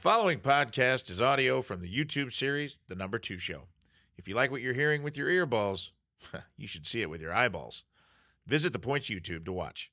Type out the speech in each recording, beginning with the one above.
following podcast is audio from the YouTube series The Number Two Show. If you like what you're hearing with your earballs, you should see it with your eyeballs. Visit the Points YouTube to watch.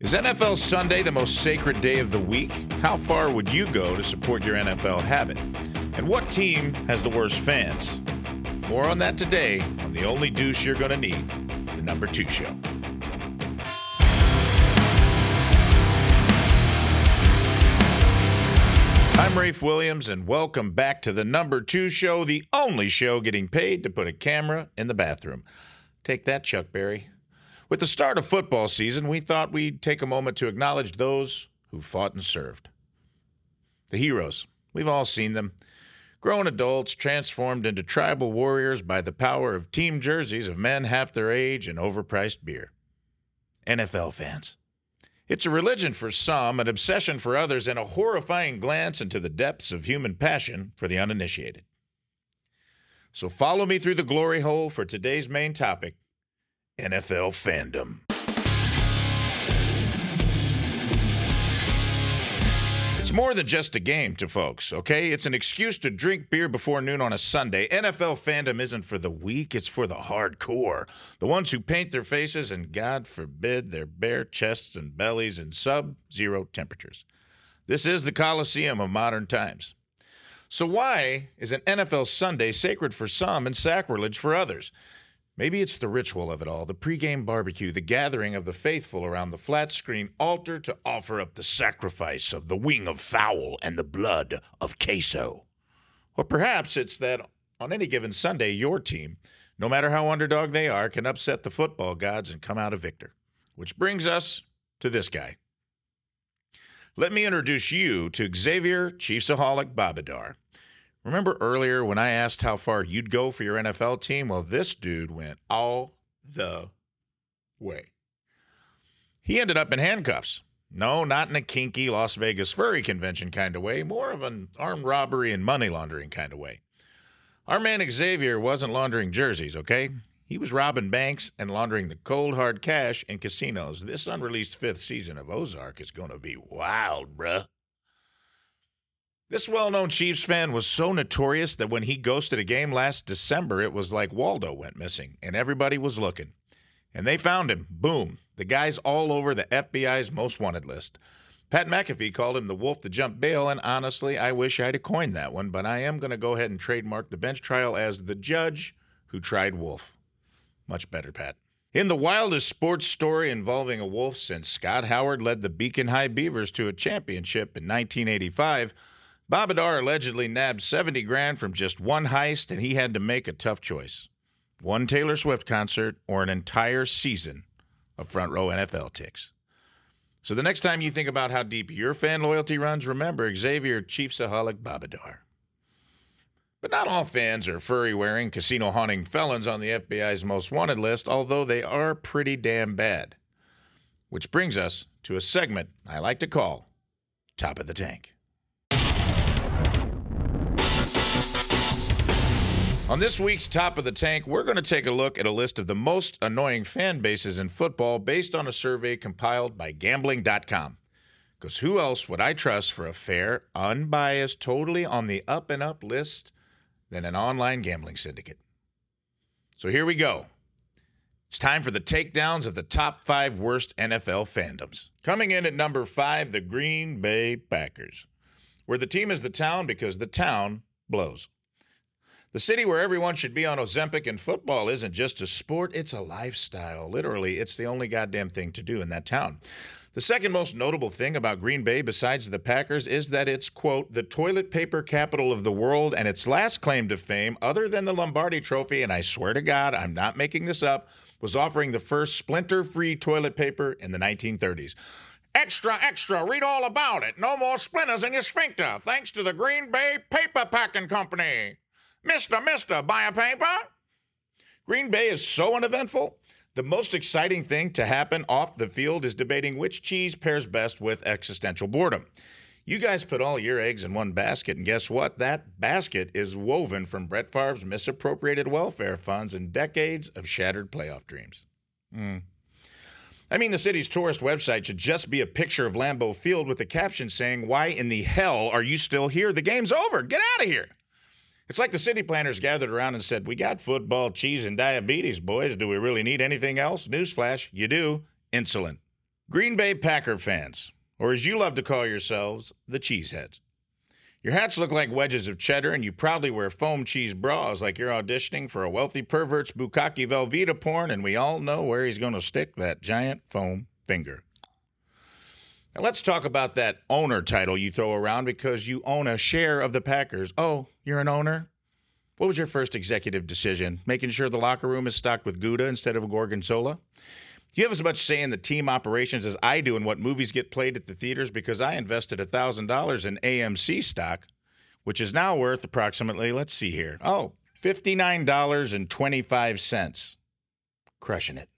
Is NFL Sunday the most sacred day of the week? How far would you go to support your NFL habit? And what team has the worst fans? More on that today on the only douche you're going to need, the number two show. I'm Rafe Williams, and welcome back to the number two show, the only show getting paid to put a camera in the bathroom. Take that, Chuck Berry. With the start of football season, we thought we'd take a moment to acknowledge those who fought and served. The heroes. We've all seen them. Grown adults transformed into tribal warriors by the power of team jerseys of men half their age and overpriced beer. NFL fans. It's a religion for some, an obsession for others, and a horrifying glance into the depths of human passion for the uninitiated. So follow me through the glory hole for today's main topic NFL fandom. It's more than just a game to folks, okay? It's an excuse to drink beer before noon on a Sunday. NFL fandom isn't for the weak, it's for the hardcore. The ones who paint their faces and, God forbid, their bare chests and bellies in sub zero temperatures. This is the Coliseum of modern times. So, why is an NFL Sunday sacred for some and sacrilege for others? Maybe it's the ritual of it all the pregame barbecue, the gathering of the faithful around the flat screen altar to offer up the sacrifice of the wing of fowl and the blood of queso. Or perhaps it's that on any given Sunday, your team, no matter how underdog they are, can upset the football gods and come out a victor. Which brings us to this guy. Let me introduce you to Xavier Chiefsaholic Babadar. Remember earlier when I asked how far you'd go for your NFL team? Well, this dude went all the way. He ended up in handcuffs. No, not in a kinky Las Vegas furry convention kind of way, more of an armed robbery and money laundering kind of way. Our man Xavier wasn't laundering jerseys, okay? He was robbing banks and laundering the cold hard cash in casinos. This unreleased fifth season of Ozark is going to be wild, bruh. This well known Chiefs fan was so notorious that when he ghosted a game last December, it was like Waldo went missing and everybody was looking. And they found him. Boom. The guy's all over the FBI's most wanted list. Pat McAfee called him the wolf to jump bail, and honestly, I wish I'd have coined that one, but I am going to go ahead and trademark the bench trial as the judge who tried wolf. Much better, Pat. In the wildest sports story involving a wolf since Scott Howard led the Beacon High Beavers to a championship in 1985, Babadar allegedly nabbed 70 grand from just one heist, and he had to make a tough choice one Taylor Swift concert or an entire season of front row NFL ticks. So the next time you think about how deep your fan loyalty runs, remember Xavier Chiefsaholic Babadar. But not all fans are furry wearing, casino haunting felons on the FBI's most wanted list, although they are pretty damn bad. Which brings us to a segment I like to call Top of the Tank. On this week's Top of the Tank, we're going to take a look at a list of the most annoying fan bases in football based on a survey compiled by Gambling.com. Because who else would I trust for a fair, unbiased, totally on the up and up list than an online gambling syndicate? So here we go. It's time for the takedowns of the top five worst NFL fandoms. Coming in at number five, the Green Bay Packers, where the team is the town because the town blows. The city where everyone should be on Ozempic and football isn't just a sport, it's a lifestyle. Literally, it's the only goddamn thing to do in that town. The second most notable thing about Green Bay, besides the Packers, is that it's, quote, the toilet paper capital of the world, and its last claim to fame, other than the Lombardi Trophy, and I swear to God, I'm not making this up, was offering the first splinter free toilet paper in the 1930s. Extra, extra, read all about it. No more splinters in your sphincter, thanks to the Green Bay Paper Packing Company. Mister, mister, buy a paper? Green Bay is so uneventful. The most exciting thing to happen off the field is debating which cheese pairs best with existential boredom. You guys put all your eggs in one basket, and guess what? That basket is woven from Brett Favre's misappropriated welfare funds and decades of shattered playoff dreams. Mm. I mean, the city's tourist website should just be a picture of Lambeau Field with a caption saying, Why in the hell are you still here? The game's over. Get out of here. It's like the city planners gathered around and said, We got football, cheese, and diabetes, boys. Do we really need anything else? Newsflash, you do. Insulin. Green Bay Packer fans, or as you love to call yourselves, the Cheeseheads. Your hats look like wedges of cheddar, and you proudly wear foam cheese bras like you're auditioning for a wealthy pervert's bukkake Velveeta porn, and we all know where he's going to stick that giant foam finger. Now let's talk about that owner title you throw around because you own a share of the Packers. Oh, you're an owner? What was your first executive decision? Making sure the locker room is stocked with Gouda instead of Gorgonzola? You have as much say in the team operations as I do in what movies get played at the theaters because I invested $1,000 in AMC stock, which is now worth approximately, let's see here, oh, $59.25. Crushing it.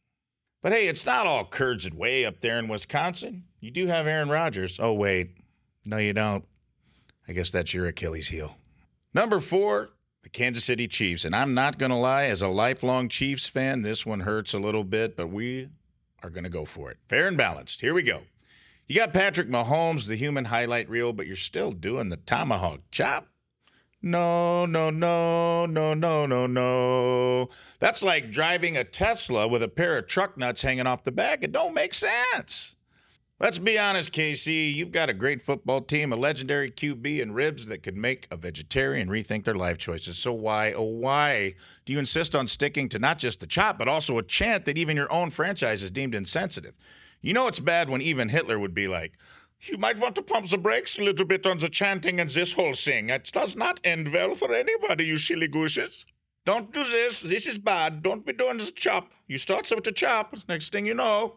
But hey, it's not all curds and whey up there in Wisconsin. You do have Aaron Rodgers. Oh, wait. No, you don't. I guess that's your Achilles heel. Number four, the Kansas City Chiefs. And I'm not going to lie, as a lifelong Chiefs fan, this one hurts a little bit, but we are going to go for it. Fair and balanced. Here we go. You got Patrick Mahomes, the human highlight reel, but you're still doing the tomahawk chop. No, no, no, no, no, no, no. That's like driving a Tesla with a pair of truck nuts hanging off the back. It don't make sense. Let's be honest, KC. You've got a great football team, a legendary QB, and ribs that could make a vegetarian rethink their life choices. So why, oh why, do you insist on sticking to not just the chop, but also a chant that even your own franchise is deemed insensitive? You know it's bad when even Hitler would be like, "You might want to pump the brakes a little bit on the chanting and this whole thing. It does not end well for anybody, you silly gooses." Don't do this. This is bad. Don't be doing the chop. You start with the chop. Next thing you know,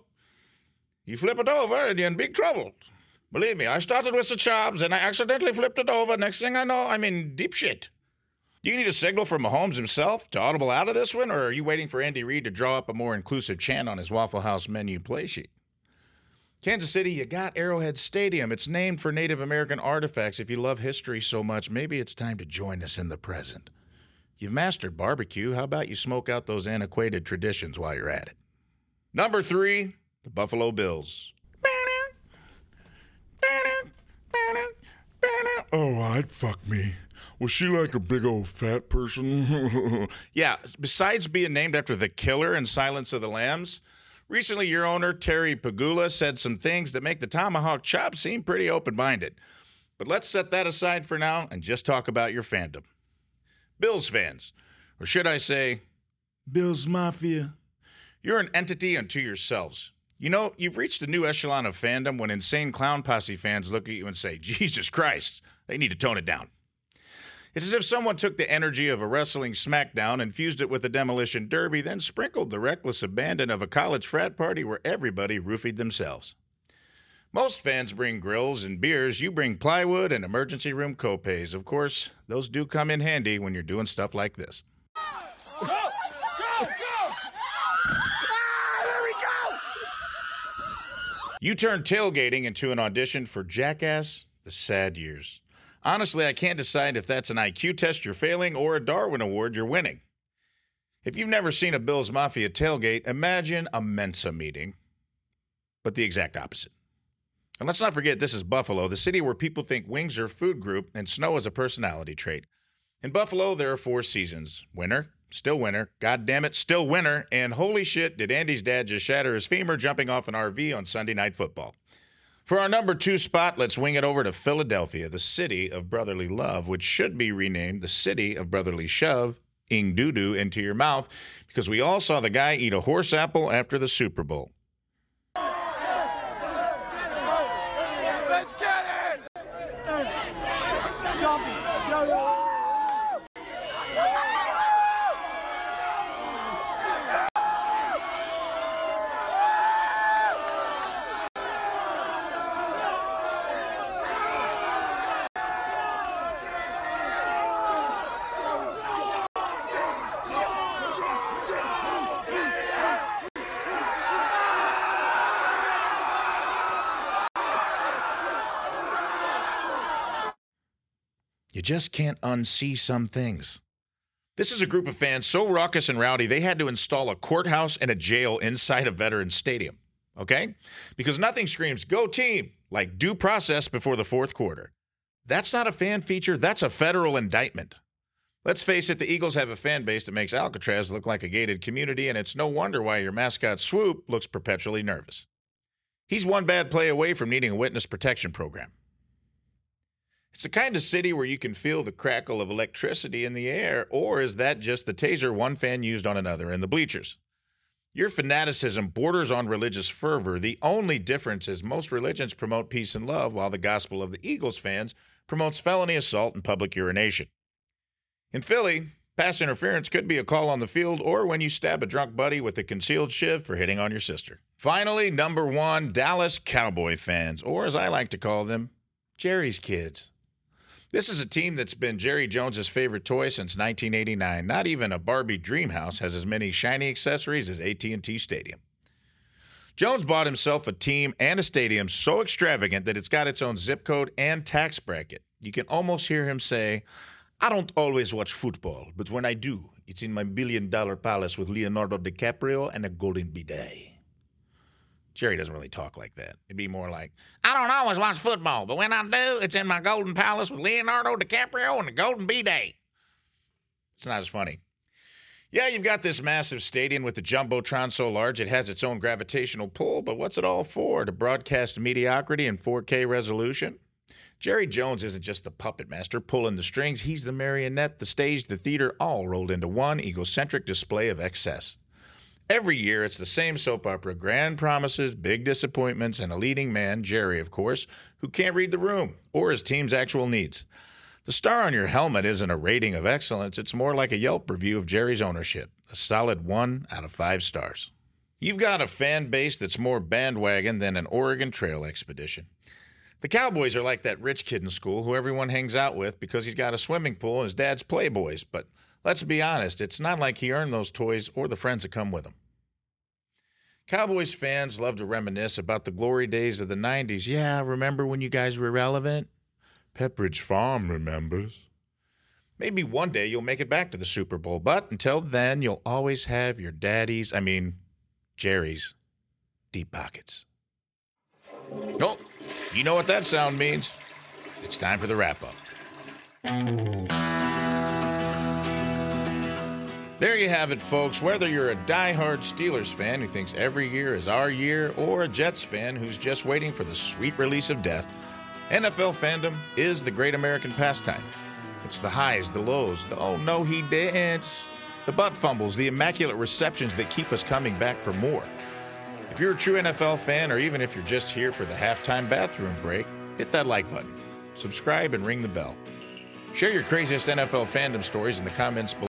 you flip it over and you're in big trouble. Believe me, I started with the chops and I accidentally flipped it over. Next thing I know, I'm in deep shit. Do you need a signal from Mahomes himself to audible out of this one, or are you waiting for Andy Reid to draw up a more inclusive chant on his Waffle House menu play sheet? Kansas City, you got Arrowhead Stadium. It's named for Native American artifacts. If you love history so much, maybe it's time to join us in the present. You've mastered barbecue. How about you smoke out those antiquated traditions while you're at it? Number three, the Buffalo Bills. Oh, I'd fuck me. Was she like a big old fat person? yeah, besides being named after the killer in Silence of the Lambs, recently your owner, Terry Pegula, said some things that make the tomahawk chop seem pretty open minded. But let's set that aside for now and just talk about your fandom. Bills fans, or should I say, Bills Mafia. You're an entity unto yourselves. You know, you've reached a new echelon of fandom when insane clown posse fans look at you and say, Jesus Christ, they need to tone it down. It's as if someone took the energy of a wrestling smackdown and fused it with a demolition derby, then sprinkled the reckless abandon of a college frat party where everybody roofied themselves. Most fans bring grills and beers. You bring plywood and emergency room copays. Of course, those do come in handy when you're doing stuff like this. You turned tailgating into an audition for Jackass The Sad Years. Honestly, I can't decide if that's an IQ test you're failing or a Darwin Award you're winning. If you've never seen a Bills Mafia tailgate, imagine a Mensa meeting, but the exact opposite. And let's not forget, this is Buffalo, the city where people think wings are a food group and snow is a personality trait. In Buffalo, there are four seasons winter, Still winter, God damn it, still winter, And holy shit, did Andy's dad just shatter his femur jumping off an RV on Sunday Night Football? For our number two spot, let's wing it over to Philadelphia, the city of brotherly love, which should be renamed the city of brotherly shove, ing doo doo into your mouth, because we all saw the guy eat a horse apple after the Super Bowl. You just can't unsee some things. This is a group of fans so raucous and rowdy, they had to install a courthouse and a jail inside a Veterans Stadium. Okay? Because nothing screams, go team, like due process before the fourth quarter. That's not a fan feature, that's a federal indictment. Let's face it, the Eagles have a fan base that makes Alcatraz look like a gated community, and it's no wonder why your mascot Swoop looks perpetually nervous. He's one bad play away from needing a witness protection program. It's the kind of city where you can feel the crackle of electricity in the air, or is that just the taser one fan used on another in the bleachers? Your fanaticism borders on religious fervor. The only difference is most religions promote peace and love, while the gospel of the Eagles fans promotes felony assault and public urination. In Philly, pass interference could be a call on the field or when you stab a drunk buddy with a concealed shiv for hitting on your sister. Finally, number one, Dallas Cowboy fans, or as I like to call them, Jerry's kids. This is a team that's been Jerry Jones's favorite toy since 1989. Not even a Barbie dream house has as many shiny accessories as AT&T Stadium. Jones bought himself a team and a stadium so extravagant that it's got its own zip code and tax bracket. You can almost hear him say, I don't always watch football, but when I do, it's in my billion dollar palace with Leonardo DiCaprio and a golden bidet. Jerry doesn't really talk like that. It'd be more like, I don't always watch football, but when I do, it's in my golden palace with Leonardo DiCaprio and a golden bidet. It's not as funny. Yeah, you've got this massive stadium with the Jumbotron so large it has its own gravitational pull, but what's it all for? To broadcast mediocrity in 4K resolution? Jerry Jones isn't just the puppet master pulling the strings, he's the marionette, the stage, the theater, all rolled into one egocentric display of excess. Every year, it's the same soap opera grand promises, big disappointments, and a leading man, Jerry, of course, who can't read the room or his team's actual needs. The star on your helmet isn't a rating of excellence, it's more like a Yelp review of Jerry's ownership a solid one out of five stars. You've got a fan base that's more bandwagon than an Oregon Trail expedition. The Cowboys are like that rich kid in school who everyone hangs out with because he's got a swimming pool and his dad's Playboys, but let's be honest, it's not like he earned those toys or the friends that come with him. Cowboys fans love to reminisce about the glory days of the 90s. Yeah, remember when you guys were relevant? Pepperidge Farm remembers. Maybe one day you'll make it back to the Super Bowl, but until then, you'll always have your daddy's, I mean, Jerry's, deep pockets. Oh, you know what that sound means. It's time for the wrap up. There you have it, folks. Whether you're a die-hard Steelers fan who thinks every year is our year, or a Jets fan who's just waiting for the sweet release of death, NFL fandom is the great American pastime. It's the highs, the lows, the oh no, he dance, the butt fumbles, the immaculate receptions that keep us coming back for more. If you're a true NFL fan, or even if you're just here for the halftime bathroom break, hit that like button, subscribe, and ring the bell. Share your craziest NFL fandom stories in the comments below.